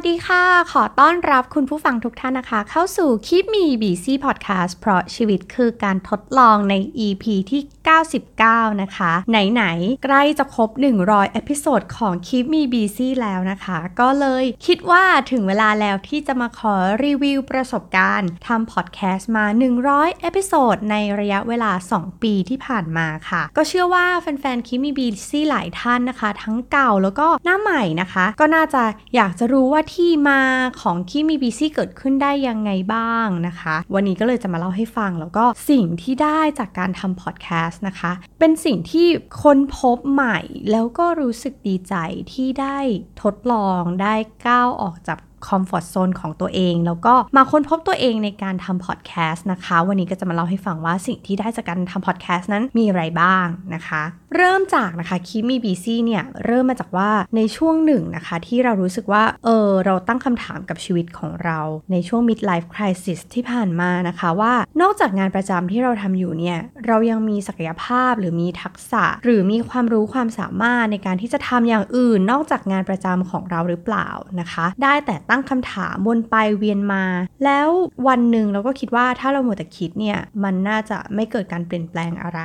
สวัสดีค่ะ ขอต้อนรับคุณผู้ฟังทุกท่านนะคะ เข้าสู่ Keep Me Busy Podcast เพราะชีวิตคือการทดลองใน EP ที่ 99 นะคะ ไหน ๆ ใกล้จะครบ 100 episode ของ Keep Me Busy แล้วนะคะ ก็เลยคิดว่าถึงเวลาแล้วที่จะมาขอรีวิวประสบการณ์ทำพอดแคสต์มา 100 episode ในระยะเวลา 2 ปีที่ผ่านมาค่ะ ก็เชื่อว่าแฟนๆ Keep Me Busy หลายท่านนะคะ ทั้งเก่าแล้วก็หน้าใหม่นะคะ ก็น่าจะอยากจะรู้ว่าที่มาของ Keep Me Busy เกิดขึ้นได้ยังไงบ้างนะคะ วันนี้ก็เลยจะมาเล่าให้ฟังแล้วก็สิ่งที่ได้จากการทำพอดแคสต์นะคะ เป็นสิ่งที่ค้นพบใหม่แล้วก็รู้สึกดีใจที่ได้ทดลองได้ก้าวออกจาก comfort zone ของตัวเอง แล้วก็มาค้นพบตัวเองในการทำพอดแคสต์นะคะ วันนี้ก็จะมาเล่าให้ฟังว่าสิ่งที่ได้จากการทำพอดแคสต์นั้นมีอะไรบ้างนะคะ เริ่มจากนะคะคิมีบีซี่เนี่ย เริ่มมาจากว่าในช่วงหนึ่งนะคะ ที่เรารู้สึกว่า เออ เราตั้งคำถามกับชีวิตของเราในช่วง midlife crisis ที่ผ่านมานะคะว่านอกจากงานประจำที่เราทำอยู่เนี่ย เรายังมีศักยภาพหรือมีทักษะ หรือมีความรู้ความสามารถในการที่จะทำอย่างอื่น นอกจากงานประจำของเราหรือเปล่านะคะ ได้แต่ตั้งคำถามวนไปเวียนมา แล้ววันหนึ่งเราก็คิดว่าถ้าเราหมดแต่คิดเนี่ยมันน่าจะไม่เกิดการเปลี่ยนแปลงอะไร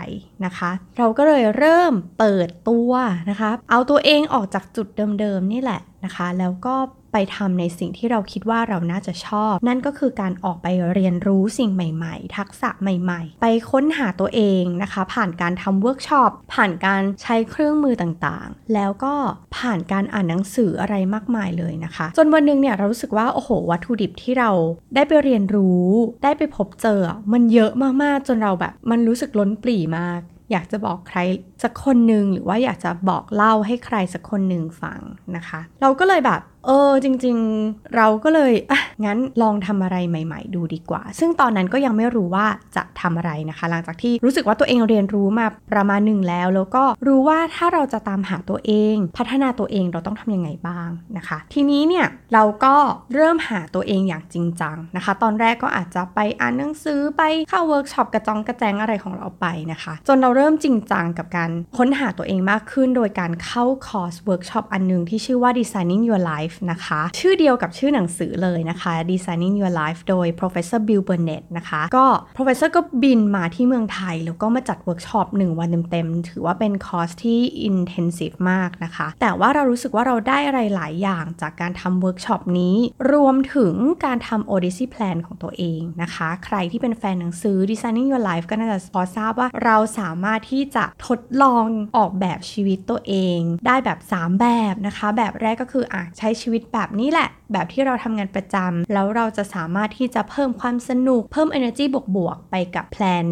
นะคะ เราก็เลยเริ่มเปิดตัวนะคะ เอาตัวเองออกจากจุดเดิมๆนี่แหละนะคะ แล้วก็ ไปทำในสิ่งที่เราคิดว่าเราน่าจะชอบ นั่นก็คือการออกไปเรียนรู้สิ่งใหม่ๆ ทักษะใหม่ๆ ไปค้นหาตัวเองนะคะ ผ่านการทำเวิร์กช็อปผ่านการใช้เครื่องมือต่างๆ แล้วก็ผ่านการอ่านหนังสืออะไรมากมายเลยนะคะ จนวันนึงเนี่ยเรารู้สึกว่าโอ้โห วัตถุดิบที่เราได้ไปเรียนรู้ ได้ไปพบเจอมันเยอะมากๆจนเราแบบ มันรู้สึกล้นปลี่มาก อยากจะบอกใคร สักคนหนึ่งหรือว่าอยากจะบอกเล่าให้ใครสักคนหนึ่งฟังนะคะ เราก็เลยแบบเออจริงๆ เราก็เลยอะงั้นลองทำอะไรใหม่ ๆ ดูดีกว่า ซึ่งตอนนั้นก็ยังไม่รู้ว่าจะทำอะไรนะคะ หลังจากที่รู้สึกว่าตัวเองเรียนรู้มาประมาณหนึ่งแล้ว แล้วก็รู้ว่าถ้าเราจะตามหาตัวเอง พัฒนาตัวเองเราต้องทำยังไงบ้างนะคะ ทีนี้เนี่ยเราก็เริ่มหาตัวเองอย่างจริงจังนะคะ ตอนแรกก็อาจจะไปอ่านหนังสือไปเข้าเวิร์กช็อปกระจองกระแจงอะไรของเราไปนะคะ จนเราเริ่มจริงจังกับการค้นหาตัวเองมากขึ้น โดยการเข้าคอร์สเวิร์กช็อปอันนึงที่ชื่อว่า Designing Your Life นะคะ ชื่อเดียวกับชื่อหนังสือเลยนะคะ Designing Your Life โดย Professor Bill Burnett นะคะ ก็ Professor ก็บินมาที่เมืองไทย แล้วก็มาจัดเวิร์กช็อป1วันเต็มๆ ถือว่าเป็นคอร์สที่ intensive มากนะคะ แต่ว่าเรารู้สึกว่าเราได้อะไรหลายอย่างจากการทำเวิร์กช็อปนี้ รวมถึงการทำ Odyssey Plan ของตัวเองนะคะ ใครที่เป็นแฟนหนังสือ Designing Your Life ก็น่าจะพอทราบว่าเราสามารถที่จะทดลองออกแบบชีวิตตัวเอง ได้แบบ 3 แบบนะคะ แบบแรกก็คืออะใช้ชีวิตแบบนี้แหละ แบบที่เราทำงานประจำแล้วเราจะสามารถที่จะเพิ่มความสนุก เพิ่ม energy บวกๆไปกับแพลน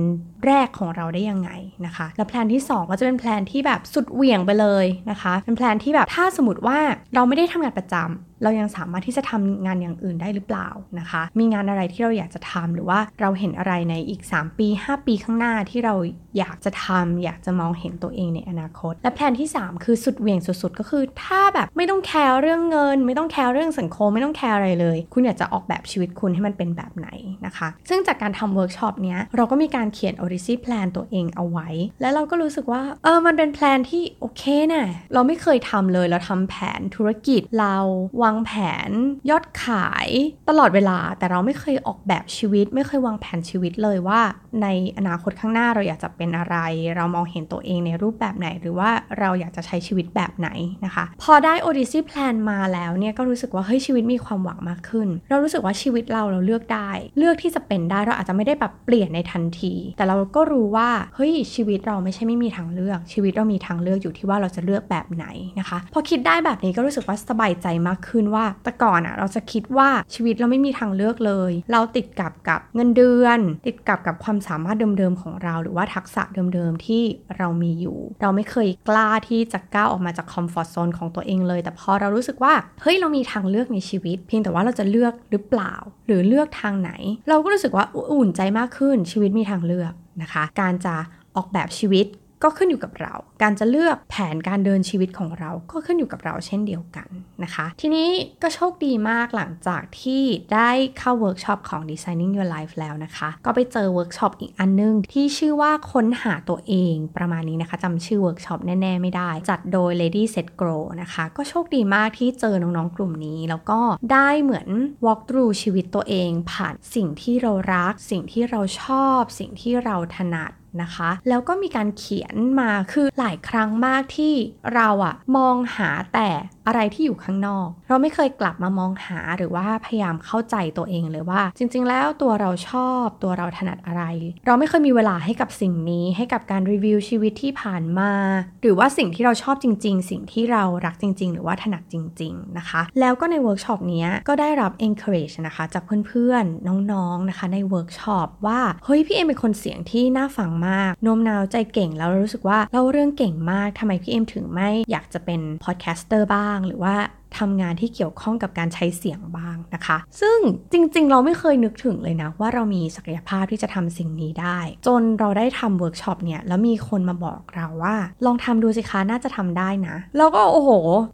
แรกของเราได้ยังไงนะคะ แล้วแพลนที่ 2 ก็จะเป็นแพลนที่แบบสุดเหวี่ยงไปเลยนะคะ เป็นแพลนที่แบบถ้าสมมติว่าเราไม่ได้ทำงานประจำ เรายังสามารถที่จะทำงานอย่างอื่นได้หรือเปล่านะคะ มีงานอะไรที่เราอยากจะทำหรือว่าเราเห็นอะไรในอีก 3 ปี 5 ปีข้างหน้าที่เราอยากจะทำอยากจะมองเห็นตัวเองในอนาคต และแพลนที่ 3 คือสุดเหวี่ยงสุดๆ ก็คือ ถ้าแบบไม่ต้องแคร์เรื่องเงิน ไม่ต้องแคร์เรื่องสังคม ไม่ต้องแคร์อะไรเลย คุณอยากจะออกแบบชีวิตคุณให้มันเป็นแบบไหนนะคะ ซึ่งจากการทำเวิร์กช็อปเนี้ยเราก็มีการเขียน Odyssey Plan ตัวเองเอาไว้ แล้วเราก็รู้สึกว่าเออมันเป็นแพลนที่โอเคนะเราไม่เคยทำเลยเราทำแผนธุรกิจเราวางางแผนยอดขายตลอดเวลา แต่เราไม่เคยออกแบบชีวิต ไม่เคยวางแผนชีวิตเลยว่า ในอนาคตข้างหน้าเราอยากจะเป็นอะไร เรามองเห็นตัวเองในรูปแบบไหน หรือว่าเราอยากจะใช้ชีวิตแบบไหนนะคะ พอได้ Odyssey Plan มาแล้วเนี่ยก็รู้สึกว่าเฮ้ยชีวิตมีความหวังมากขึ้น เรารู้สึกว่าชีวิตเราเราเลือกได้ เลือกที่จะเป็นได้เราอาจจะไม่ได้แบบเปลี่ยนในทันที แต่เราก็รู้ว่าเฮ้ยชีวิตเราไม่ใช่ไม่มีทางเลือก ชีวิตเรามีทางเลือกอยู่ที่ว่าเราจะเลือกแบบไหนนะคะ พอคิดได้แบบนี้ก็รู้สึกว่าสบายใจมากขึ้นว่าแต่ก่อนอะเราจะคิดว่าชีวิตเราไม่มีทางเลือกเลย เราติดกับกับเงินเดือน ติดกับกับความสามารถเดิมๆของเรา หรือว่าทักษะเดิมๆที่เรามีอยู่ เราไม่เคยกล้าที่จะก้าวออกมาจากคอมฟอร์ทโซนของตัวเองเลย แต่พอเรารู้สึกว่าเฮ้ยเรามีทางเลือกในชีวิต เพียงแต่ว่าเราจะเลือกหรือเปล่า หรือเลือกทางไหน เราก็รู้สึกว่าอุ่นใจมากขึ้นชีวิตมีทางเลือกนะคะ การจะออกแบบชีวิต ก็ขึ้นอยู่กับเรา การจะเลือกแผนการเดินชีวิตของเราก็ขึ้นอยู่กับเราเช่นเดียวกันนะคะ ทีนี้ก็โชคดีมากหลังจากที่ได้เข้าเวิร์กช็อปของ Designing Your Life แล้วนะคะ ก็ไปเจอเวิร์กช็อปอีกอันนึง ที่ชื่อว่าค้นหาตัวเองประมาณนี้นะคะจำชื่อเวิร์กช็อปแน่ๆไม่ได้ จัดโดย Ready Set Grow นะคะ ก็โชคดีมากที่เจอน้องๆกลุ่มนี้ แล้วก็ได้เหมือน walk through ชีวิตตัวเอง ผ่านสิ่งที่เรารัก สิ่งที่เราชอบ สิ่งที่เราถนัด นะคะ แล้วก็มีการเขียนมาคือหลายครั้งมากที่เราอะมองหาแต่อะไรที่อยู่ข้างนอก เราไม่เคยกลับมามองหาหรือว่าพยายามเข้าใจตัวเองเลยว่า จริง ๆ แล้วตัวเราชอบตัวเราถนัดอะไร เราไม่เคยมีเวลาให้กับสิ่งนี้ ให้กับการรีวิวชีวิตที่ผ่านมา หรือว่าสิ่งที่เราชอบจริง ๆ สิ่งที่เรารักจริง ๆ หรือว่าถนัดจริง ๆ นะคะ แล้วก็ในเวิร์กช็อปนี้ก็ได้รับ encourage นะคะจากเพื่อนๆน้องๆนะคะในเวิร์กช็อปว่าเฮ้ยพี่เอ็มเป็นคนเสียงที่น่าฟังมากโน้มน้าวใจเก่งแล้วรู้สึกว่าเล่าเรื่องเก่งมากทำไมพี่เอ็มถึงไม่อยากจะเป็น podcaster บ้างหรือว่า ทำงานที่เกี่ยวข้องกับการใช้เสียงบ้างนะคะ ซึ่งจริง ๆ เราไม่เคยนึกถึงเลยนะ ว่าเรามีศักยภาพที่จะทำสิ่งนี้ได้ จนเราได้ทำเวิร์กช็อปเนี่ย แล้วมีคนมาบอกเราว่า ลองทำดูสิคะน่าจะทำได้นะแล้วก็โอ้โห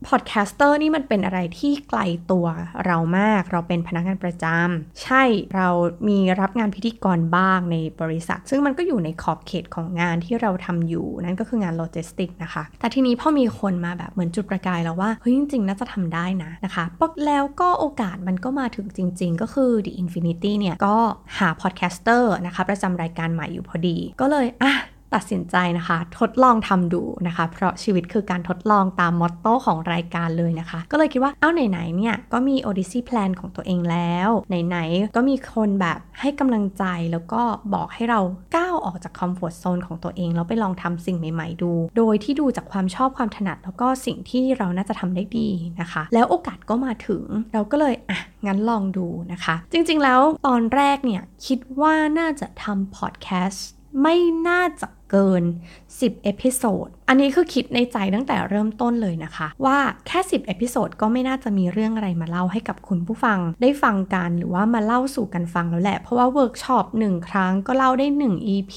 podcaster นี่มันเป็นอะไรที่ไกลตัวเรามาก เราเป็นพนักงานประจำใช่เรามีรับงานพิธีกรบ้างในบริษัท ซึ่งมันก็อยู่ในขอบเขตของงานที่เราทำอยู่นั่นก็คืองานโลจิสติกนะคะแต่ทีนี้พอมีคนมาแบบเหมือนจุดประกายแล้วว่าเฮ้ยจริงๆน่าจะทำได้นะนะคะ แล้วก็โอกาสมันก็มาถึงจริง ๆ ก็คือ The Infinity เนี่ย ก็หา podcaster นะคะ ประจำรายการใหม่อยู่พอดี ก็เลยอะ ตัดสินใจนะคะ ทดลองทำดูนะคะ เพราะชีวิตคือการทดลองตามมอตโต้ของรายการเลยนะคะ ก็เลยคิดว่าเอ้าไหนๆเนี่ยก็มี Odyssey Plan ของตัวเองแล้ว ไหนๆก็มีคนแบบให้กำลังใจแล้วก็บอกให้เราก้าวออกจากคอมฟอร์ทโซนของตัวเองแล้วไปลองทำสิ่งใหม่ๆดู โดยที่ดูจากความชอบความถนัด แล้วก็สิ่งที่เราน่าจะทำได้ดีนะคะ แล้วโอกาสก็มาถึงเราก็เลยอะงั้นลองดูนะคะ จริงๆแล้วตอนแรกเนี่ยคิดว่าน่าจะทำพอดแคสต์ไม่น่าจะ เกิน 10 episode อันนี้คือคิดในใจตั้งแต่เริ่มต้นเลยนะคะ ว่าแค่ 10 episode ก็ไม่น่าจะมีเรื่องอะไรมาเล่าให้กับคุณผู้ฟัง ได้ฟังกันหรือว่ามาเล่าสู่กันฟังแล้วแหละ เพราะว่าเวิร์กช็อปหนึ่งครั้งก็เล่าได้ 1 EP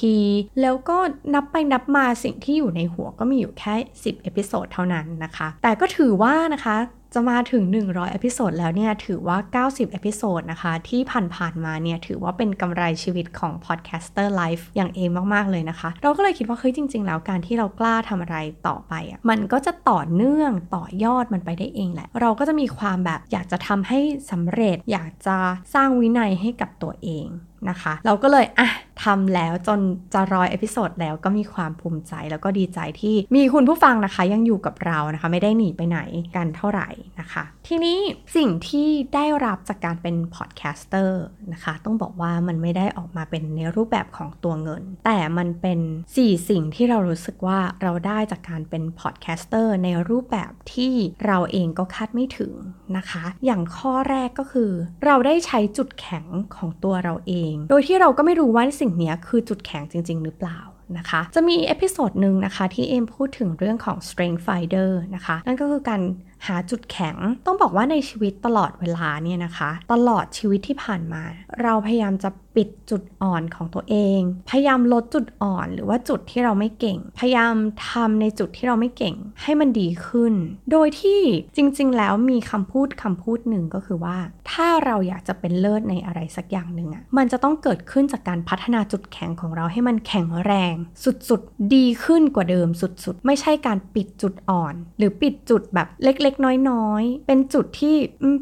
แล้วก็นับไปนับมาสิ่งที่อยู่ในหัวก็มีอยู่แค่ 10 episode เท่านั้นนะคะ แต่ก็ถือว่านะคะ จะมาถึง 100 episode แล้วเนี่ยถือว่า 90 episode นะคะ ที่ผ่านๆมาเนี่ยถือว่าเป็นกำไรชีวิตของ podcaster life อย่างเอมมากๆเลยนะคะ เราก็เลยคิดว่าเฮ้ยจริง ๆ แล้วการที่เรากล้าทำอะไรต่อไปอะมันก็จะต่อเนื่องต่อยอดมันไปได้เองแหละ เราก็จะมีความแบบอยากจะทำให้สำเร็จ อยากจะสร้างวินัยให้กับตัวเอง นะคะ เราก็เลยอะทำแล้วจนจะร้อย episode แล้วก็มีความภูมิใจแล้วก็ดีใจที่มีคุณผู้ฟังนะคะ ยังอยู่กับเรานะคะ ไม่ได้หนีไปไหนกันเท่าไหร่นะคะ ทีนี้สิ่งที่ได้รับจากการเป็น podcaster นะคะ ต้องบอกว่ามันไม่ได้ออกมาเป็นในรูปแบบของตัวเงิน แต่มันเป็น 4 สิ่งที่เรารู้สึกว่าเราได้จากการเป็น podcaster ในรูปแบบที่เราเองก็คาดไม่ถึงนะคะ อย่างข้อแรกก็คือ เราได้ใช้จุดแข็งของตัวเราเองโดยที่เราก็ไม่รู้ว่าสิ่งนี้คือจุดแข็งจริง ๆ หรือเปล่านะคะ จะมี episode หนึ่งนะคะที่เอมพูดถึงเรื่องของ strength finder นะคะ นั่นก็คือการหาจุดแข็ง ต้องบอกว่าในชีวิตตลอดเวลาเนี่ยนะคะ ตลอดชีวิตที่ผ่านมา เราพยายามจะปิดจุดอ่อนของตัวเอง พยายามลดจุดอ่อนหรือว่าจุดที่เราไม่เก่ง พยายามทำในจุดที่เราไม่เก่งให้มันดีขึ้น โดยที่จริง ๆ แล้วมีคำพูดคำพูดหนึ่งก็คือว่า ถ้าเราอยากจะเป็นเลิศในอะไรสักอย่างหนึ่งอะ่ะมันจะต้องเกิดขึ้นจากการพัฒนาจุดแข็งของเราให้มันแข็งแรง สุดๆ ดีขึ้นกว่าเดิมสุดๆ ไม่ใช่การปิดจุดอ่อน หรือปิดจุดแบบเล็กๆ น้อยๆ เป็นจุดที่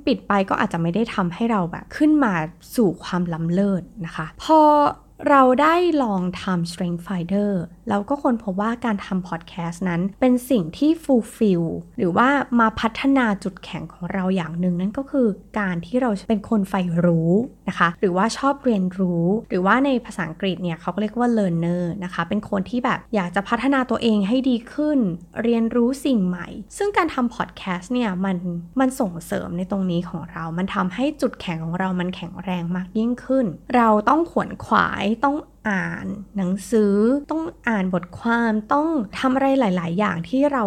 ปิดไปก็อาจจะไม่ได้ทำให้เราแบบ ขึ้นมาสู่ความล้ำเลิศนะคะ พอ เราได้ลองทำ Strength Finder แล้วก็คนพบว่าการทำพอดแคสต์นั้นเป็นสิ่งที่ fulfill หรือว่ามาพัฒนาจุดแข็งของเราอย่างหนึ่งนั่นก็คือการที่เราเป็นคนใฝ่รู้นะคะ หรือว่าชอบเรียนรู้ หรือว่าในภาษาอังกฤษเนี่ยเขาก็เรียกว่า learner นะคะ เป็นคนที่แบบอยากจะพัฒนาตัวเองให้ดีขึ้น เรียนรู้สิ่งใหม่ ซึ่งการทำพอดแคสต์เนี่ยมันมันส่งเสริมในตรงนี้ของเรา มันทำให้จุดแข็งของเรามันแข็งแรงมากยิ่งขึ้น เราต้องขวนขวายต้อง อ่านหนังสือ ต้องอ่านบทความต้องทำอะไรหลาย ๆ อย่างที่เรา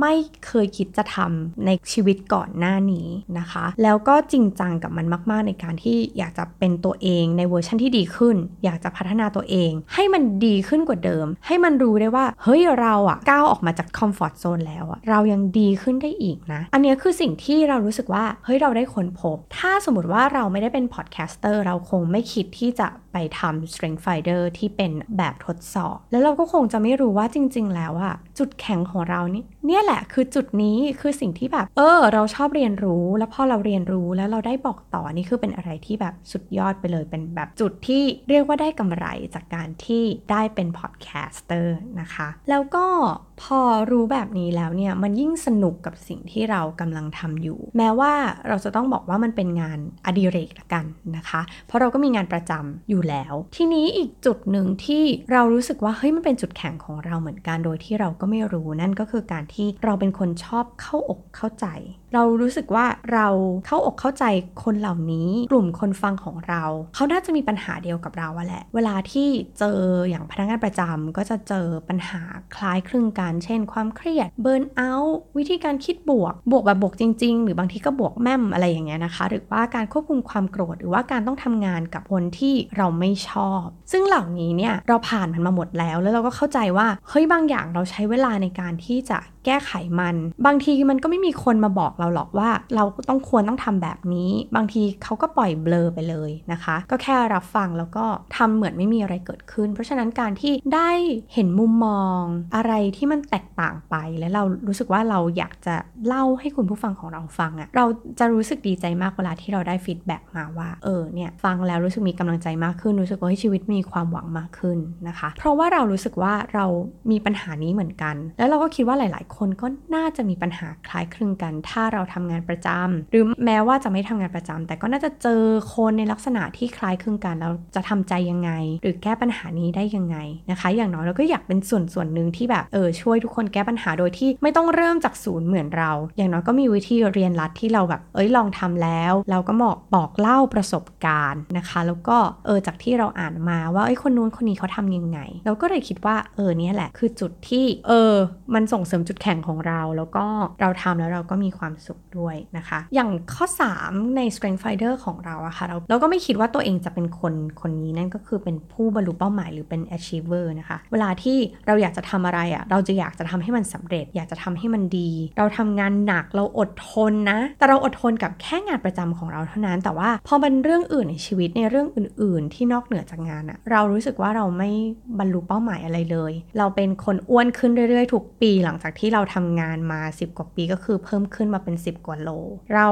ไม่เคยคิดจะทำในชีวิตก่อนหน้านี้นะคะ แล้วก็จริงจังกับมันมาก ๆ ในการที่อยากจะเป็นตัวเองในเวอร์ชันที่ดีขึ้น อยากจะพัฒนาตัวเอง ให้มันดีขึ้นกว่าเดิม ให้มันรู้ได้ว่าเฮ้ยเราอะก้าวออกมาจาก comfort zone แล้วอะเรายังดีขึ้นได้อีกนะ อันนี้คือสิ่งที่เรารู้สึกว่าเฮ้ยเราได้ค้นพบ ถ้าสมมติว่าเราไม่ได้เป็น podcaster เราคงไม่คิดที่จะไปทำ Strength Finder ที่เป็นแบบทดสอบ แล้วเราก็คงจะไม่รู้ว่าจริง ๆ แล้วอะจุดแข็งของเรานี่เนี่ยแหละคือจุดนี้คือสิ่งที่แบบ เออ เราชอบเรียนรู้ แล้วพอเราเรียนรู้แล้วเราได้บอกต่อนี่คือเป็นอะไรที่แบบสุดยอดไปเลยเป็นแบบจุดที่เรียกว่าได้กำไรจากการที่ได้เป็น podcaster นะคะ แล้วก็พอรู้แบบนี้แล้วเนี่ยมันยิ่งสนุกกับสิ่งที่เรากำลังทำอยู่ แม้ว่าเราจะต้องบอกว่ามันเป็นงานอดิเรกละกันนะคะ เพราะเราก็มีงานประจำอยู่แล้ว ทีนี้อีกจุดหนึ่งที่เรารู้สึกว่าเฮ้ยมันเป็นจุดแข็งของเราเหมือนกันโดยที่เราก็ไม่รู้นั่นก็คือการที่เราเป็นคนชอบเข้าอกเข้าใจ เรารู้สึกว่าเราเข้าอกเข้าใจคนเหล่านี้ กลุ่มคนฟังของเรา เขาน่าจะมีปัญหาเดียวกับเราแหละ เวลาที่เจออย่างพนักงานประจำก็จะเจอปัญหาคล้ายคลึงกัน เช่น ความเครียดเบิร์นเอาท์วิธีการคิดบวก บวกแบบบวกจริง ๆ หรือบางทีก็บวกแม่มอะไรอย่างเงี้ยนะคะ หรือว่าการควบคุมความโกรธ หรือว่าการต้องทำงานกับคนที่เราไม่ชอบ ซึ่งเหล่านี้เนี่ยเราผ่านมันมาหมดแล้ว แล้วเราก็เข้าใจว่าเฮ้ยบางอย่างเราใช้เวลาในการที่จะ แก้ไขมัน บางทีมันก็ไม่มีคนมาบอกเราหรอกว่า เราต้องควรต้องทำแบบนี้ บางทีเขาก็ปล่อยเบลอไปเลยนะคะ ก็แค่รับฟังแล้วก็ทำเหมือนไม่มีอะไรเกิดขึ้น เพราะฉะนั้นการที่ได้เห็นมุมมอง อะไรที่มันแตกต่างไป และเรารู้สึกว่าเราอยากจะเล่าให้คุณผู้ฟังของเราฟังอะเราจะรู้สึกดีใจมากเวลาที่เราได้ feedback มาว่าเออเนี่ยฟังแล้วรู้สึกมีกำลังใจมากขึ้นรู้สึกว่าชีวิตมีความหวังมากขึ้นนะคะ เพราะว่าเรารู้สึกว่าเรามีปัญหานี้เหมือนกัน แล้วเราก็คิดว่าหลาย ๆคนก็น่าจะมีปัญหาคล้ายคลึงกัน ถ้าเราทำงานประจำหรือแม้ว่าจะไม่ทำงานประจำแต่ก็น่าจะเจอคนในลักษณะที่คล้ายคลึงกันแล้วจะทำใจยังไง หรือแก้ปัญหานี้ได้ยังไงนะคะ อย่างน้อยเราก็อยากเป็นส่วนส่วนหนึ่งที่แบบเออช่วยทุกคนแก้ปัญหาโดยที่ไม่ต้องเริ่มจากศูนย์เหมือนเรา อย่างน้อยก็มีวิธีเรียนรัดที่เราแบบเอ้ยลองทำแล้ว เราก็บอกบอกเล่าประสบการณ์นะคะ แล้วก็เออจากที่เราอ่านมาว่าเอ้ยคนนู้นคนนี้เขาทำยังไง เราก็เลยคิดว่าเออเนี่ยแหละคือจุดที่เออมันส่งเสริมจุดแข็งของเรา แล้วก็เราทำแล้วเราก็มีความสุขด้วยนะคะ อย่างข้อ 3 ใน Strength Finder ของเราอะค่ะเราเราก็ไม่คิดว่าตัวเองจะเป็นคนคนนี้นั่นก็คือเป็นผู้บรรลุเป้าหมายหรือเป็น achiever นะคะ เวลาที่เราอยากจะทำอะไรอะเราจะอยากจะทำให้มันสำเร็จ อยากจะทำให้มันดี เราทำงานหนักเราอดทนนะ แต่เราอดทนกับแค่งานประจำของเราเท่านั้น แต่ว่าพอเป็นเรื่องอื่นในชีวิตในเรื่องอื่น ๆ ที่นอกเหนือจากงานอะเรารู้สึกว่าเราไม่บรรลุเป้าหมายอะไรเลย เราเป็นคนอ้วนขึ้นเรื่อยๆทุกปีหลังจากที่เราทำงานมา 10 กว่าปีก็คือเพิ่มขึ้นมาเป็น 10 กว่าโล เรา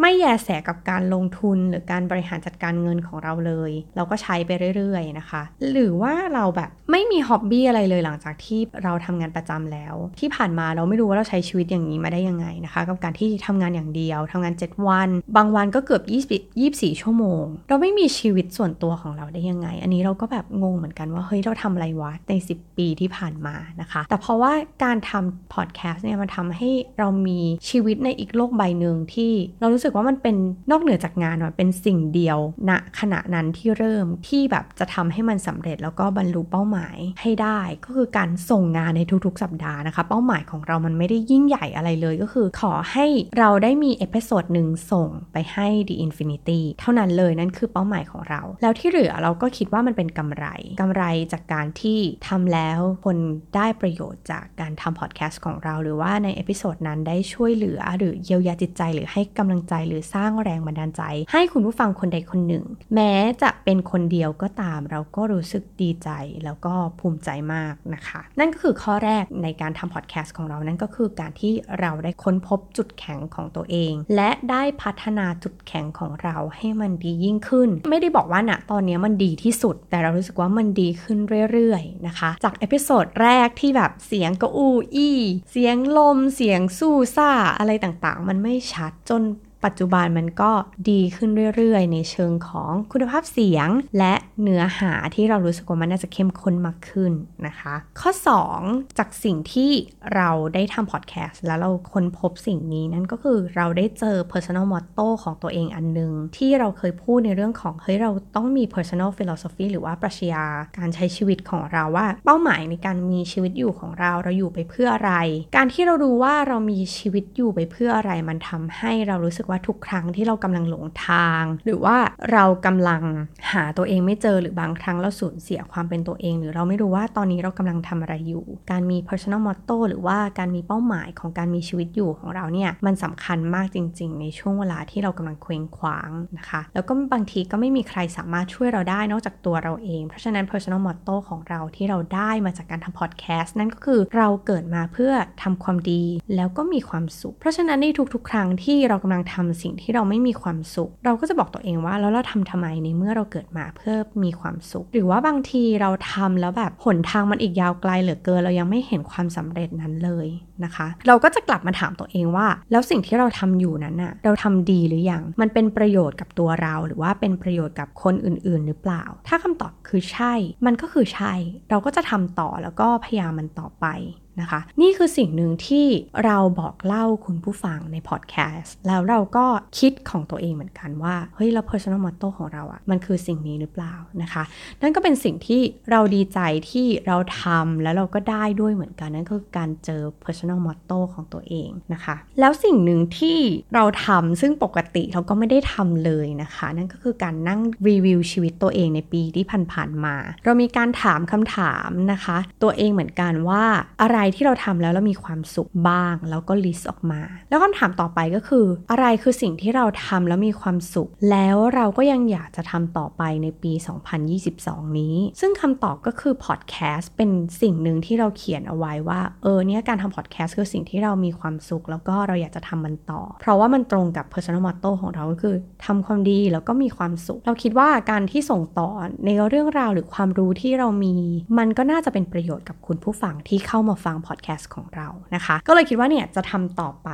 ไม่แยแสกับการลงทุนหรือการบริหารจัดการเงินของเราเลย เราก็ใช้ไปเรื่อยๆนะคะ หรือว่าเราแบบไม่มีฮ็อบบี้อะไรเลยหลังจากที่เราทำงานประจำแล้ว ที่ผ่านมาเราไม่รู้ว่าเราใช้ชีวิตอย่างนี้มาได้ยังไงนะคะ กับการที่ทำงานอย่างเดียวทำงาน 7 วัน บางวันก็เกือบ20 24 ชั่วโมง เราไม่มีชีวิตส่วนตัวของเราได้ยังไง อันนี้เราก็แบบงงเหมือนกันว่าเฮ้ยเราทำอะไรวะใน 10 ปีที่ผ่านมานะคะ แต่เพราะว่าการทำพอดแคสต์เนี่ยมันทำให้เรามีชีวิตในอีกโลกใบหนึ่งที่เรารู้สึกว่ามันเป็นนอกเหนือจากงานมันเป็นสิ่งเดียวณขณะนั้นที่เริ่มที่แบบจะทำให้มันสำเร็จแล้วก็บรรลุเป้าหมายให้ได้ก็คือการส่งงานในทุกๆ สัปดาห์นะคะ เป้าหมายของเรามันไม่ได้ยิ่งใหญ่อะไรเลยก็คือ ขอให้เราได้มี episode หนึ่งส่งไปให้ The Infinity เท่านั้นเลยนั่นคือเป้าหมายของเรา แล้วที่เหลือเราก็คิดว่ามันเป็นกำไรกำไรจากการที่ทำแล้วคนได้ประโยชน์จากการทำพอดแคสต์ของเราหรือว่าใน episode นั้นได้ช่วยเหลือ หรือเยียวยาจิตใจหรือให้กำลังใจหรือสร้างแรงบันดาลใจ ให้คุณผู้ฟังคนใดคนหนึ่ง แม้จะเป็นคนเดียวก็ตาม เราก็รู้สึกดีใจแล้วก็ภูมิใจมากนะคะ นั่นก็คือข้อแรกในการทำพอดแคสต์ของเรานั่นก็คือการที่เราได้ค้นพบจุดแข็งของตัวเอง และได้พัฒนาจุดแข็งของเราให้มันดียิ่งขึ้น ไม่ได้บอกว่าณตอนนี้มันดีที่สุด แต่เรารู้สึกว่ามันดีขึ้นเรื่อยๆนะคะ จากเอพิโซดแรกที่แบบเสียงก็อู้อี้เสียงลมเสียงสู้ซ่าอะไรต่างๆ มันไม่ชัดจน ปัจจุบันมันก็ดีขึ้นเรื่อยๆ ในเชิงของคุณภาพเสียง และเนื้อหาที่เรารู้สึกว่ามันน่าจะเข้มข้นมากขึ้นนะคะ ข้อ 2 จากสิ่งที่เราได้ทำพอดแคสต์แล้วเราค้นพบสิ่งนี้นั่นก็คือเราได้เจอ personal motto ของตัวเองอันนึง ที่เราเคยพูดในเรื่องของเฮ้ยเราต้องมี personal philosophy หรือว่าปรัชญาการใช้ชีวิตของเราว่า เป้าหมายในการมีชีวิตอยู่ของเราเราอยู่ไปเพื่ออะไร การที่เรารู้ว่าเรามีชีวิตอยู่ไปเพื่ออะไรมันทำให้เรารู้สึกว่าทุกครั้งที่เรากำลังหลงทาง หรือว่าเรากำลังหาตัวเองไม่เจอหรือบางครั้งเราสูญเสียความเป็นตัวเอง หรือเราไม่รู้ว่าตอนนี้เรากำลังทำอะไรอยู่ การมี personal motto หรือว่าการมีเป้าหมายของการมีชีวิตอยู่ของเราเนี่ยมันสำคัญมากจริง ๆ ในช่วงเวลาที่เรากำลังเคว้งคว้างนะคะ แล้วก็บางทีก็ไม่มีใครสามารถช่วยเราได้นอกจากตัวเราเอง เพราะฉะนั้น personal motto ของเราที่เราได้มาจากการทำพอดแคสต์นั่นก็คือเราเกิดมาเพื่อทำความดีแล้วก็มีความสุข เพราะฉะนั้นในทุกๆ ครั้งที่เรากำลังททำสิ่งที่เราไม่มีความสุข เราก็จะบอกตัวเองว่าแล้วเราทำทำไมในเมื่อเราเกิดมาเพื่อมีความสุข หรือว่าบางทีเราทำแล้วแบบหนทางมันอีกยาวไกลเหลือเกินเรายังไม่เห็นความสำเร็จนั้นเลย นะคะ เราก็จะกลับมาถามตัวเองว่า แล้วสิ่งที่เราทำอยู่นั้นน่ะเราทำดีหรือยัง มันเป็นประโยชน์กับตัวเรา หรือว่าเป็นประโยชน์กับคนอื่น ๆ หรือเปล่า ถ้าคำตอบคือใช่ มันก็คือใช่ เราก็จะทำต่อแล้วก็พยายามมันต่อไปนะคะนี่คือสิ่งหนึ่งที่เราบอกเล่าคุณผู้ฟังในพอดแคสต์แล้วเราก็คิดของตัวเองเหมือนกันว่า เฮ้ย แล้ว personal motto ของเราอะ่ะมันคือสิ่งนี้หรือเปล่านะคะ นั่นก็เป็นสิ่งที่เราดีใจที่เราทำแล้วเราก็ได้ด้วยเหมือนกัน นั่นก็คือการเจอ personal motto ของตัวเองนะคะ แล้วสิ่งหนึ่งที่เราทำซึ่งปกติเราก็ไม่ได้ทำเลยนะคะ นั่นก็คือการนั่งรีวิวชีวิตตัวเองในปีที่ผ่านๆมา เรามีการถามคำถามนะคะ ตัวเองเหมือนกันว่าอะไรที่เราทำแล้วเรามีความสุขบ้าง แล้วก็ลิสต์ออกมา แล้วคำถามต่อไปก็คือ อะไรคือสิ่งที่เราทำแล้วมีความสุข แล้วเราก็ยังอยากจะทำต่อไปในปี 2022 นี้ ซึ่งคำตอบก็คือพอดแคสต์เป็นสิ่งหนึ่งที่เราเขียนเอาไว้ว่าเออเนี่ยการทำพอดแคสต์คือสิ่งที่เรามีความสุข แล้วก็เราอยากจะทำมันต่อ เพราะว่ามันตรงกับ personal motto ของเราก็คือทำความดีแล้วก็มีความสุข เราคิดว่าการที่ส่งต่อในเรื่องราวหรือความรู้ที่เรามี มันก็น่าจะเป็นประโยชน์กับคุณผู้ฟังที่เข้ามาฟังพอดแคสต์ของเรานะคะ ก็เลยคิดว่าเนี่ยจะทำต่อไป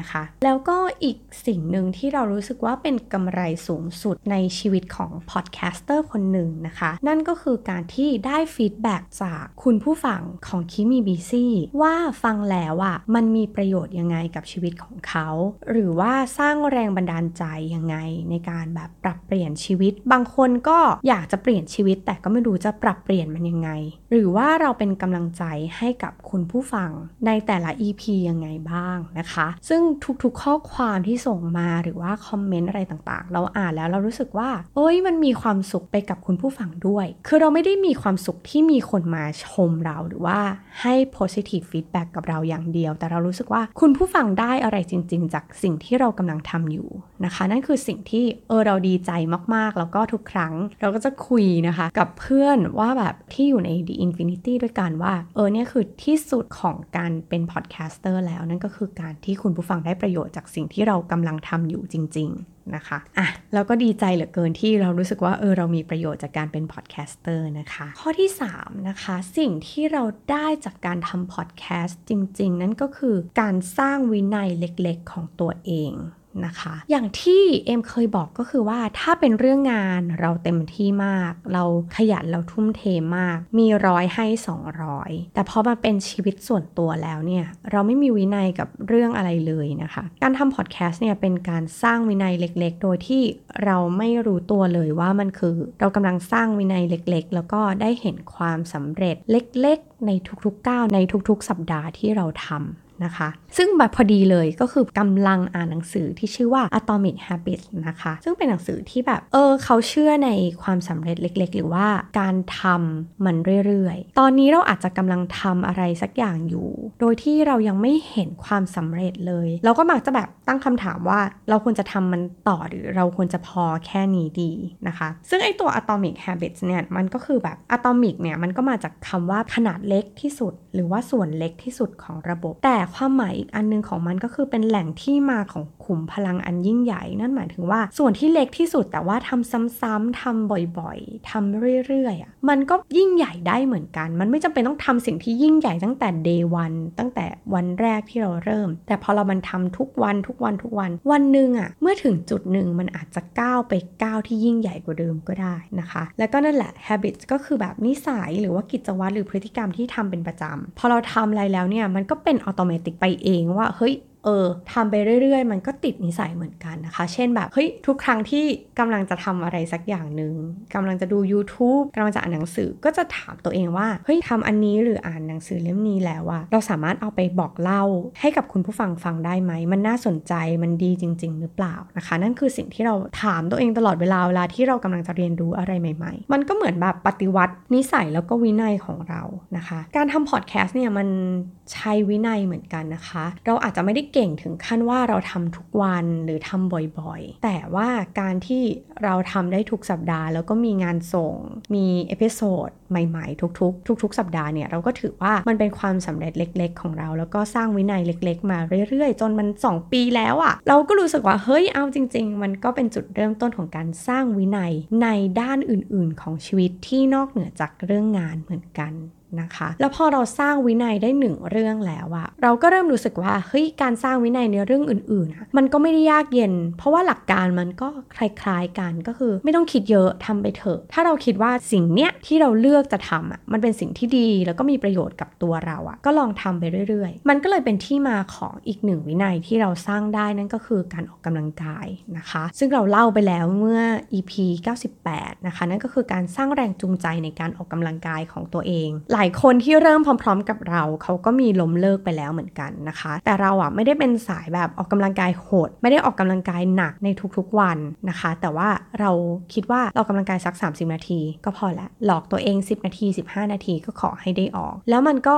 นะคะ แล้วก็อีกสิ่งหนึ่งที่เรารู้สึกว่าเป็นกำไรสูงสุดในชีวิตของ podcaster คนหนึ่งนะคะ นั่นก็คือการที่ได้ feedback จากคุณผู้ฟังของ Keep Me Busy ว่าฟังแล้วอะ่ะมันมีประโยชน์ยังไงกับชีวิตของเขา หรือว่าสร้างแรงบันดาลใจยังไงในการแบบปรับเปลี่ยนชีวิต บางคนก็อยากจะเปลี่ยนชีวิต แต่ก็ไม่รู้จะปรับเปลี่ยนมันยังไง หรือว่าเราเป็นกำลังใจให้กับคุณผู้ฟังในแต่ละ EP ยังไงบ้างนะคะ ซึ่งทุกๆข้อความที่ส่งมาหรือว่าคอมเมนต์อะไรต่างๆ เราอ่านแล้วเรารู้สึกว่า เอ้ยมันมีความสุขไปกับคุณผู้ฟังด้วย คือเราไม่ได้มีความสุขที่มีคนมาชมเราหรือว่าให้ positive feedback กับเราอย่างเดียว แต่เรารู้สึกว่าคุณผู้ฟังได้อะไรจริง ๆ จากสิ่งที่เรากำลังทำอยู่นะคะ นั่นคือสิ่งที่เออเราดีใจมากๆ แล้วก็ทุกครั้งเราก็จะคุยนะคะ กับเพื่อนว่าแบบที่อยู่ใน The Infinity ด้วยกันว่า เออเนี่ยคือที่สุดของการเป็น podcaster แล้วนั่นก็คือการที่คุณผู้ฟังได้ประโยชน์จากสิ่งที่เรากำลังทำอยู่จริง ๆนะคะอะแล้วก็ดีใจเหลือเกินที่เรารู้สึกว่าเออเรามีประโยชน์จากการเป็น podcaster นะคะ ข้อที่3นะคะสิ่งที่เราได้จากการทำพอดแคสต์จริง ๆ นั่นก็คือการสร้างวินัยเล็กๆ ของตัวเอง นะคะ อย่างที่เอ็มเคยบอกก็คือว่าถ้าเป็นเรื่องงานเราเต็มที่มาก เราขยันเราทุ่มเทมาก มีร้อยให้ 200 แต่พอมาเป็นชีวิตส่วนตัวแล้วเนี่ยเราไม่มีวินัยกับเรื่องอะไรเลยนะคะ การทำพอดแคสต์เนี่ยเป็นการสร้างวินัยเล็กๆ โดยที่เราไม่รู้ตัวเลยว่ามันคือเรากำลังสร้างวินัยเล็กๆ แล้วก็ได้เห็นความสำเร็จเล็กๆ ในทุกๆก้าวในทุกๆ สัปดาห์ที่เราทำ นะคะ ซึ่งแบบพอดีเลยก็คือกำลังอ่านหนังสือที่ชื่อว่า Atomic Habits นะคะ ซึ่งเป็นหนังสือที่แบบ เออ เขาเชื่อในความสำเร็จเล็ก ๆ หรือว่าการทำมันเรื่อยๆ ตอนนี้เราอาจจะกำลังทำอะไรสักอย่างอยู่ โดยที่เรายังไม่เห็นความสำเร็จเลย เราก็มักจะแบบตั้งคำถามว่าเราควรจะทำมันต่อหรือเราควรจะพอแค่นี้ดีนะคะ ซึ่งไอตัว Atomic Habits เนี่ย มันก็คือแบบ Atomic เนี่ย มันก็มาจากคำว่าขนาดเล็กที่สุด หรือว่าส่วนเล็กที่สุดของระบบ แต่ความหมายอีกอันนึงของมันก็คือเป็นแหล่งที่มาของขุมพลังอันยิ่งใหญ่ นั่นหมายถึงว่าส่วนที่เล็กที่สุดแต่ว่าทำซ้ำๆทำบ่อยๆทำเรื่อยๆอะมันก็ยิ่งใหญ่ได้เหมือนกัน มันไม่จำเป็นต้องทำสิ่งที่ยิ่งใหญ่ตั้งแต่ day one ตั้งแต่วันแรกที่เราเริ่ม แต่พอเรามันทำทุกวันทุกวันทุกวัน วันหนึ่งอะเมื่อถึงจุดหนึ่งมันอาจจะก้าวไปก้าวที่ยิ่งใหญ่กว่าเดิมก็ได้นะคะ แล้วก็นั่นแหละ habit ก็คือแบบนิสัยหรือว่ากิจวัตรหรือพฤติกรรมที่ทำเป็นประจำพอเราทำอะไรแล้วเนี่ยมันก็เป็นอัตโนมัติไปเองว่าเฮ้ย เออทำไปเรื่อยๆ มันก็ติดนิสัยเหมือนกันนะคะ เช่นแบบเฮ้ยทุกครั้งที่กำลังจะทำอะไรสักอย่างหนึ่งกำลังจะดู YouTube กำลังจะอ่านหนังสือก็จะถามตัวเองว่าเฮ้ยทำอันนี้หรืออ่านหนังสือเล่มนี้แล้วอะเราสามารถเอาไปบอกเล่าให้กับคุณผู้ฟังฟังได้ไหม มันน่าสนใจมันดีจริง ๆ หรือเปล่านะคะ นั่นคือสิ่งที่เราถามตัวเองตลอดเวลาเวลาที่เรากำลังจะเรียนรู้อะไรใหม่ ๆ มันก็เหมือนแบบปฏิวัตินิสัยแล้วก็วินัยของเรานะคะ การทำพอดแคสต์เนี่ยมันใช้วินัยเหมือนกันนะคะ เราอาจจะไม่ได้เก่งถึงขั้นว่าเราทำทุกวันหรือทำบ่อยๆ แต่ว่าการที่เราทำได้ทุกสัปดาห์ แล้วก็มีงานส่ง มี episode ใหม่ๆ ทุกๆ ทุก ๆ สัปดาห์เนี่ยเราก็ถือว่ามันเป็นความสำเร็จเล็ก ๆ ของเรา แล้วก็สร้างวินัยเล็ก ๆ มาเรื่อยๆ จนมัน 2 ปีแล้วอะ่ะ เราก็รู้สึกว่าเฮ้ยเอาจริง ๆ มันก็เป็นจุดเริ่มต้นของการสร้างวินัยในด้านอื่น ๆ ของชีวิตที่นอกเหนือจากเรื่องงานเหมือนกัน นะคะ แล้วพอเราสร้างวินัยได้หนึ่งเรื่องแล้วอะเราก็เริ่มรู้สึกว่าเฮ้ยการสร้างวินัยในเรื่องอื่นๆอะมันก็ไม่ได้ยากเย็น เพราะว่าหลักการมันก็คล้ายๆกันก็คือ ไม่ต้องคิดเยอะทำไปเถอะ ถ้าเราคิดว่าสิ่งเนี้ยที่เราเลือกจะทำอะมันเป็นสิ่งที่ดีแล้วก็มีประโยชน์กับตัวเราอะก็ลองทำไปเรื่อยๆ มันก็เลยเป็นที่มาของอีกหนึ่งวินัยที่เราสร้างได้นั่นก็คือการออกกำลังกายนะคะ ซึ่งเราเล่าไปแล้วเมื่อ EP 98 นะคะ นั่นก็คือการสร้างแรงจูงใจในการออกกำลังกายของตัวเอง หลายคนที่เริ่มพร้อม ๆ กับเรา เขาก็มีล้มเลิกไปแล้วเหมือนกันนะคะ แต่เราอะไม่ได้เป็นสายแบบออกกำลังกายโหด ไม่ได้ออกกำลังกายหนักในทุกๆวันนะคะ แต่ว่าเราคิดว่าเรากำลังกายสัก 30 นาที ก็พอละหลอกตัวเอง 10 นาที 15 นาทีก็ขอให้ได้ออก แล้วมันก็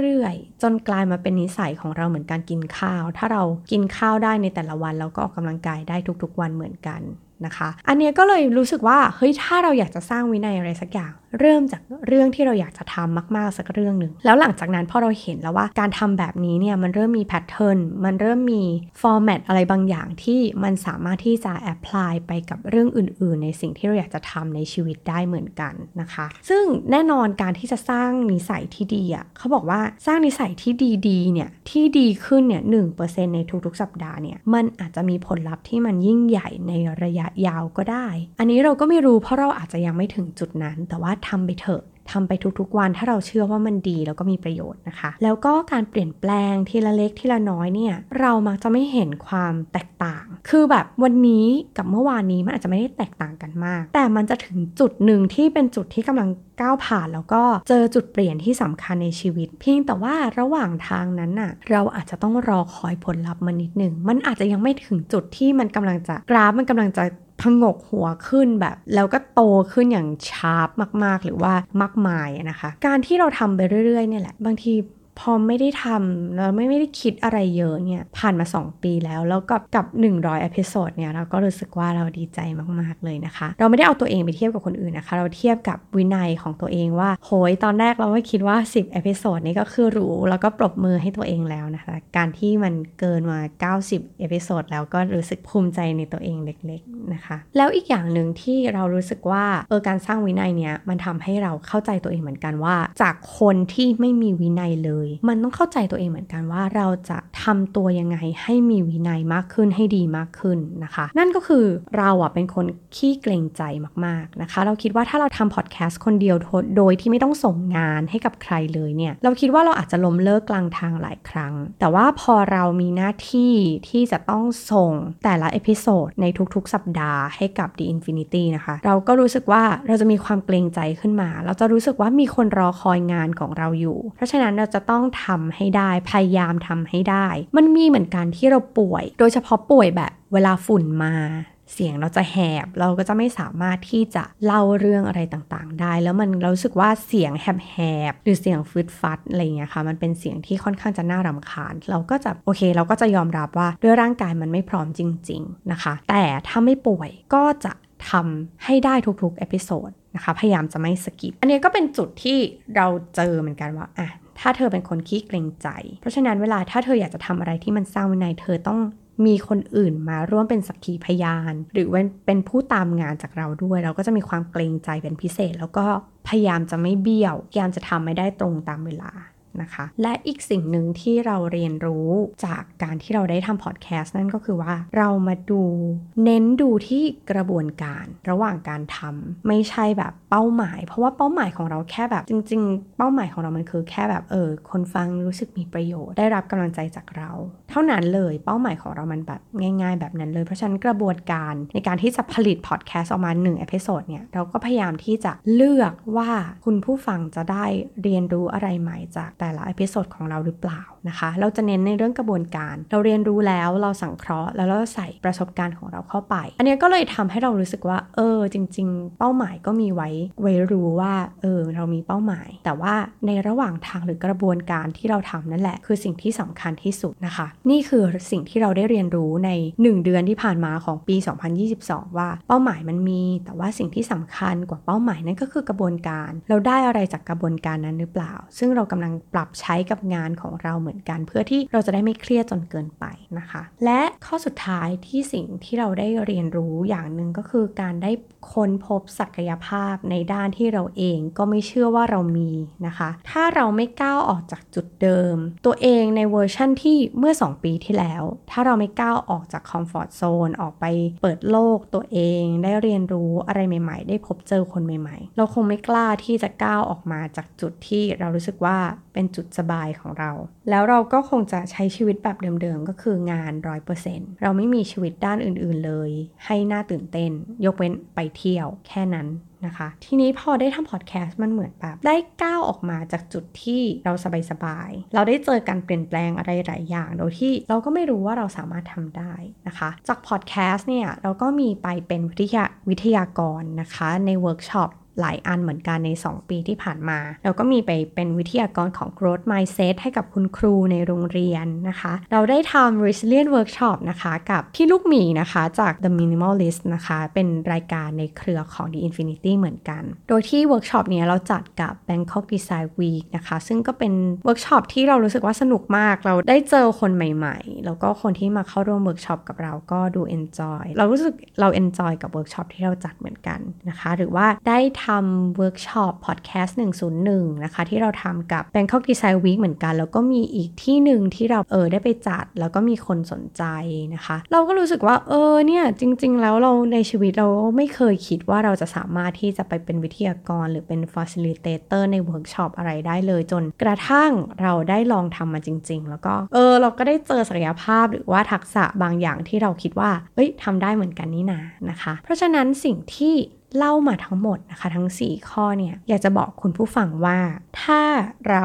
เรื่อยๆ จนกลายมาเป็นนิสัยของเราเหมือนการกินข้าว ถ้าเรากินข้าวได้ในแต่ละวันเราก็ออกกำลังกายได้ทุกๆ วันเหมือนกัน นะคะ อันนี้ก็เลยรู้สึกว่าเฮ้ยถ้าเราอยากจะสร้างวินัยอะไรสักอย่าง เริ่มจากเรื่องที่เราอยากจะทำมากๆสักเรื่องหนึ่งแล้วหลังจากนั้นพอเราเห็นแล้วว่าการทำแบบนี้เนี่ยมันเริ่มมี pattern มันเริ่มมี format อะไรบางอย่างที่มันสามารถที่จะ apply ไปกับเรื่องอื่น ๆ ในสิ่งที่เราอยากจะทำในชีวิตได้เหมือนกันนะคะ ซึ่งแน่นอนการที่จะสร้างนิสัยที่ดีอะเขาบอกว่าสร้างนิสัยที่ดีๆเนี่ยที่ดีขึ้นเนี่ยหในทุกๆ สัปดาห์เนี่ยมันอาจจะมีผลลัพธ์ที่มันยิ่งใหญ่ในระยะยาวก็ได้ อันนี้เราก็ไม่รู้เพราะเราอาจจะยังไม่ถึงจุดนั้น แต่ว่าทำไปเถอะ ทำไปทุกๆวันถ้าเราเชื่อว่ามันดีแล้วก็มีประโยชน์นะคะ แล้วก็การเปลี่ยนแปลงทีละเล็กทีละน้อยเนี่ยเรามักจะไม่เห็นความแตกต่าง คือแบบวันนี้กับเมื่อวานนี้มันอาจจะไม่ได้แตกต่างกันมาก แต่มันจะถึงจุดหนึ่งที่เป็นจุดที่กำลังก้าวผ่านแล้วก็เจอจุดเปลี่ยนที่สำคัญในชีวิต เพียงแต่ว่าระหว่างทางนั้นน่ะเราอาจจะต้องรอคอยผลลัพธ์มานิดหนึ่งมันอาจจะยังไม่ถึงจุดที่มันกำลังจะกราฟมันกำลังจะ ผงกหัวขึ้นแบบ แล้วก็โตขึ้นอย่าง sharp มาก ๆ หรือว่ามากมายนะคะ การที่เราทำไปเรื่อยๆเนี่ยแหละ บางที พอไม่ได้ทำแล้วไม่ไม่ได้คิดอะไรเยอะเนี่ย ผ่านมา 2 ปีแล้ว แล้วกับกับ 100 episode เนี่ย เราก็รู้สึกว่าเราดีใจมาก ๆ เลยนะคะ เราไม่ได้เอาตัวเองไปเทียบกับคนอื่นนะคะ เราเทียบกับวินัยของตัวเองว่า โหย ตอนแรกเราไม่คิดว่า 10 episode นี้ก็คือรู้แล้วก็ปรบมือให้ตัวเองแล้วนะคะ การที่มันเกินมา 90 episode แล้วก็รู้สึกภูมิใจในตัวเองเล็ก ๆ นะคะ แล้วอีกอย่างหนึ่งที่เรารู้สึกว่าเออการสร้างวินัยเนี่ยมันทำให้เราเข้าใจตัวเองเหมือนกันว่า จากคนที่ไม่มีวินัยเลยมันต้องเข้าใจตัวเองเหมือนกันว่าเราจะทำตัวยังไงให้มีวินัยมากขึ้นให้ดีมากขึ้นนะคะ นั่นก็คือเราอะเป็นคนขี้เกรงใจมากๆนะคะ เราคิดว่าถ้าเราทำพอดแคสต์คนเดียวโดยที่ไม่ต้องส่งงานให้กับใครเลยเนี่ย เราคิดว่าเราอาจจะล้มเลิกกลางทางหลายครั้ง แต่ว่าพอเรามีหน้าที่ที่จะต้องส่งแต่ละ episode ในทุกๆ สัปดาห์ให้กับ The Infinity นะคะ เราก็รู้สึกว่าเราจะมีความเกรงใจขึ้นมา เราจะรู้สึกว่ามีคนรอคอยงานของเราอยู่ เพราะฉะนั้นเราจะต้อง้องทำให้ได้ พยายามทำให้ได้ มันมีเหมือนกันที่เราป่วย โดยเฉพาะป่วยแบบเวลาฝุ่นมาเสียงเราจะแหบ เราก็จะไม่สามารถที่จะเล่าเรื่องอะไรต่างๆ ได้ แล้วมันเรารู้สึกว่าเสียงแหบๆหรือเสียงฟืดฟัดอะไรเงี้ยค่ะ มันเป็นเสียงที่ค่อนข้างจะน่ารำคาญ เราก็จะโอเค เราก็จะยอมรับว่าด้วยร่างกายมันไม่พร้อมจริง ๆนะคะ แต่ถ้าไม่ป่วยก็จะทำให้ได้ทุกๆ episode นะคะ พยายามจะไม่ skip อันนี้ก็เป็นจุดที่เราเจอเหมือนกันว่าอะ ถ้าเธอเป็นคนขี้เกรงใจ เพราะฉะนั้นเวลาถ้าเธออยากจะทำอะไรที่มันสร้างวินัยเธอต้องมีคนอื่นมาร่วมเป็นสักขีพยาน หรือเป็นผู้ตามงานจากเราด้วย เราก็จะมีความเกรงใจเป็นพิเศษ แล้วก็พยายามจะไม่เบี้ยวพยายามจะทำให้ได้ตรงตามเวลา นะคะ และอีกสิ่งหนึ่งที่เราเรียนรู้จากการที่เราได้ทำพอดแคสต์นั่นก็คือว่าเรามาดูเน้นดูที่กระบวนการระหว่างการทำไม่ใช่แบบเป้าหมาย เพราะว่าเป้าหมายของเราแค่แบบจริง ๆ เป้าหมายของเรามันคือแค่แบบเออคนฟังรู้สึกมีประโยชน์ ได้รับกำลังใจจากเรา เท่านั้นเลยเป้าหมายของเรามันแบบง่าย ๆ แบบนั้นเลยเพราะฉะนั้นกระบวนการในการที่จะผลิตพอดแคสต์ออกมา1 episode เนี่ยเราก็พยายามที่จะเลือกว่าคุณผู้ฟังจะได้เรียนรู้อะไรใหม่จากแต่และอพิโซดของเราหรือเปล่านะคะ เราจะเน้นในเรื่องกระบวนการ เราเรียนรู้แล้วเราสังเคราะห์ แล้วเราใส่ประสบการณ์ของเราเข้าไป อันนี้ก็เลยทำให้เรารู้สึกว่า เออ จริง ๆ เป้าหมายก็มีไว้ไว้รู้ว่า เออ เรามีเป้าหมาย แต่ว่าในระหว่างทางหรือกระบวนการที่เราทำนั่นแหละ คือสิ่งที่สำคัญที่สุดนะคะ นี่คือสิ่งที่เราได้เรียนรู้ใน 1 เดือนที่ผ่านมาของปี 2022 ว่าเป้าหมายมันมี แต่ว่าสิ่งที่สำคัญกว่าเป้าหมายนั่นก็คือกระบวนการ เราได้อะไรจากกระบวนการนั้นหรือเปล่า ซึ่งเรากำลังปรับใช้กับงานของเราเหมือนกัน เพื่อที่เราจะได้ไม่เครียดจนเกินไปนะคะ และข้อสุดท้ายที่สิ่งที่เราได้เรียนรู้อย่างหนึ่งก็คือการได้ค้นพบศักยภาพในด้านที่เราเองก็ไม่เชื่อว่าเรามีนะคะ ถ้าเราไม่ก้าวออกจากจุดเดิม ตัวเองในเวอร์ชั่นที่เมื่อ 2 ปีที่แล้ว ถ้าเราไม่ก้าวออกจากคอมฟอร์ทโซนออกไปเปิดโลกตัวเองได้เรียนรู้อะไรใหม่ ๆ ได้พบเจอคนใหม่ ๆ เราคงไม่กล้าที่จะก้าวออกมาจากจุดที่เรารู้สึกว่าเป็นจุดสบายของเรา แล้วเราก็คงจะใช้ชีวิตแบบเดิมๆ ก็คืองานร้อยเปอร์เซ็นต์เราไม่มีชีวิตด้านอื่นๆเลย ให้หน่าตื่นเต้น ยกเว้นไปเที่ยวแค่นั้นนะคะ ทีนี้พอได้ทำพอดแคสต์มันเหมือนแบบได้ก้าวออกมาจากจุดที่เราสบายๆ เราได้เจอการเปลี่ยนแปลงอะไรหลายอย่าง โดยที่เราก็ไม่รู้ว่าเราสามารถทำได้นะคะ จากพอดแคสต์เนี่ยเราก็มีไปเป็นวิทยาวิทยากรนะคะในเวิร์กช็อป หลายอันเหมือนกันใน 2 ปีที่ผ่านมา เราก็มีไปเป็นวิทยากรของ growth mindset ให้กับคุณครูในโรงเรียนนะคะ เราได้ทำ resilient workshop นะคะกับพี่ลูกหมีนะคะจาก the minimalist นะคะเป็นรายการในเครือของ the infinity เหมือนกัน โดยที่เวิร์กช็อปนี้เราจัดกับ Bangkok Design Week นะคะ ซึ่งก็เป็นเวิร์กช็อปที่เรารู้สึกว่าสนุกมาก เราได้เจอคนใหม่ๆ แล้วก็คนที่มาเข้าร่วมเวิร์กช็อปกับเราก็ดู enjoy เรารู้สึกเรา enjoy กับเวิร์กช็อปที่เราจัดเหมือนกันนะคะ หรือว่าได้ทำเวิร์กช็อปพอดแคสต์101 นะคะ ที่เราทำกับ Bangkok Design Week เหมือนกัน แล้วก็มีอีกที่หนึ่งที่เราเออได้ไปจัด แล้วก็มีคนสนใจนะคะ เราก็รู้สึกว่าเออเนี่ยจริง ๆ แล้วเราในชีวิตเราไม่เคยคิดว่าเราจะสามารถที่จะไปเป็นวิทยากร หรือเป็น facilitator ในเวิร์กช็อปอะไรได้เลยจนกระทั่งเราได้ลองทำมาจริง ๆ แล้วก็เออเราก็ได้เจอศักยภาพหรือว่าทักษะบางอย่างที่เราคิดว่าเอ้ยทำได้เหมือนกันนี่นานะคะ เพราะฉะนั้นสิ่งที่ เล่ามาทั้งหมดนะคะทั้ง 4 ข้อเนี่ยอยากจะบอกคุณผู้ฟังว่าถ้าเรา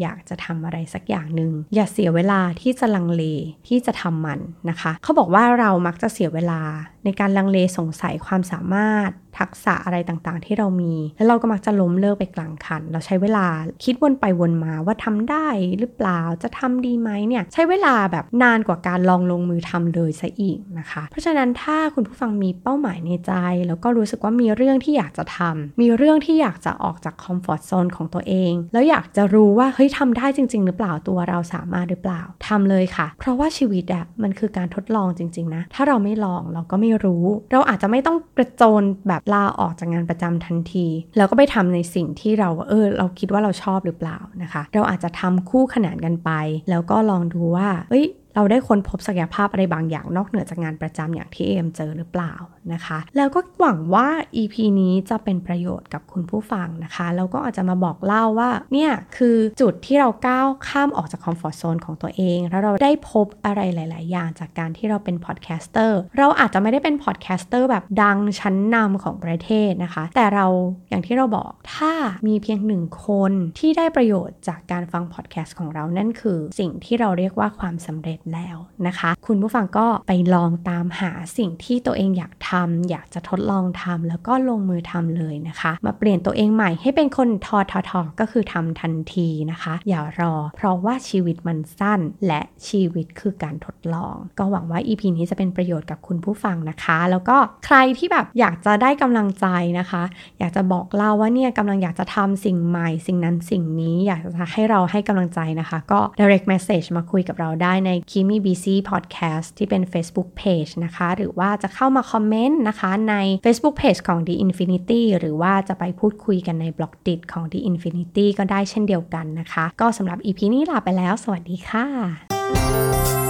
อยากจะทำอะไรสักอย่างหนึ่งอย่าเสียเวลาที่จะลังเลที่จะทำมันนะคะ เขาบอกว่าเรามักจะเสียเวลา ในการลังเลสงสัยความสามารถ ทักษะอะไรต่างๆ ที่เรามี แล้วเราก็มักจะล้มเลิกไปกลางคัน เราใช้เวลาคิดวนไปวนมาว่าทำได้หรือเปล่าจะทำดีไหมเนี่ยใช้เวลาแบบนานกว่าการลองลงมือทำเลยซะอีกนะคะ เพราะฉะนั้นถ้าคุณผู้ฟังมีเป้าหมายในใจ แล้วก็รู้สึกว่ามีเรื่องที่อยากจะทำมีเรื่องที่อยากจะออกจากคอมฟอร์ทโซนของตัวเอง แล้วอยากจะรู้ว่าเฮ้ยทำได้จริง ๆ หรือเปล่าตัวเราสามารถหรือเปล่าทำเลยค่ะ เพราะว่าชีวิตอะมันคือการทดลองจริง ๆนะถ้าเราไม่ลองเราก็ไม่รู้ เราอาจจะไม่ต้องกระโจนแบบลาออกจากงานประจำทันที แล้วก็ไปทำในสิ่งที่เราเออเราคิดว่าเราชอบหรือเปล่านะคะ เราอาจจะทำคู่ขนานกันไป แล้วก็ลองดูว่าเอ้ย เราได้ค้นพบศักยภาพอะไรบางอย่างนอกเหนือจากงานประจำอย่างที่เอ็มเจอหรือเปล่านะคะ แล้วก็หวังว่า EP นี้จะเป็นประโยชน์กับคุณผู้ฟังนะคะ แล้วก็อาจจะมาบอกเล่าว่า เนี่ย คือจุดที่เราก้าวข้ามออกจาก comfort zone ของตัวเอง แล้วเราได้พบอะไรหลาย ๆ อย่างจากการที่เราเป็น podcaster เราอาจจะไม่ได้เป็น podcaster แบบดังชั้นนำของประเทศนะคะ แต่เราอย่างที่เราบอกถ้ามีเพียงหนึ่งคนที่ได้ประโยชน์จากการฟังพอดแคสต์ของเรานั่นคือ สิ่งที่เราเรียกว่าความสำเร็จแล้วนะคะ คุณผู้ฟังก็ไปลองตามหาสิ่งที่ตัวเองอยากทำอยากจะทดลองทำแล้วก็ลงมือทำเลยนะคะ มาเปลี่ยนตัวเองใหม่ให้เป็นคนทอทอทอก็คือทำทันทีนะคะ อย่ารอ เพราะว่าชีวิตมันสั้น และชีวิตคือการทดลอง ก็หวังว่า EP นี้จะเป็นประโยชน์กับคุณผู้ฟังนะคะ แล้วก็ใครที่แบบอยากจะได้กำลังใจนะคะ อยากจะบอกเล่าว่าเนี่ยกำลังอยากจะทำสิ่งใหม่ สิ่งนั้นสิ่งนี้อยากจะให้เราให้กำลังใจนะคะ ก็ direct message มาคุยกับเราได้ในคิมีบีซีพอดแคสต์ที่เป็น Facebook Page นะคะ หรือว่าจะเข้ามาคอมเมนต์นะคะใน Facebook Page ของ The Infinity หรือว่าจะไปพูดคุยกันในบล็อกดิของ The Infinity ก็ได้เช่นเดียวกันนะคะ ก็สำหรับ EP นี้ลาไปแล้ว สวัสดีค่ะ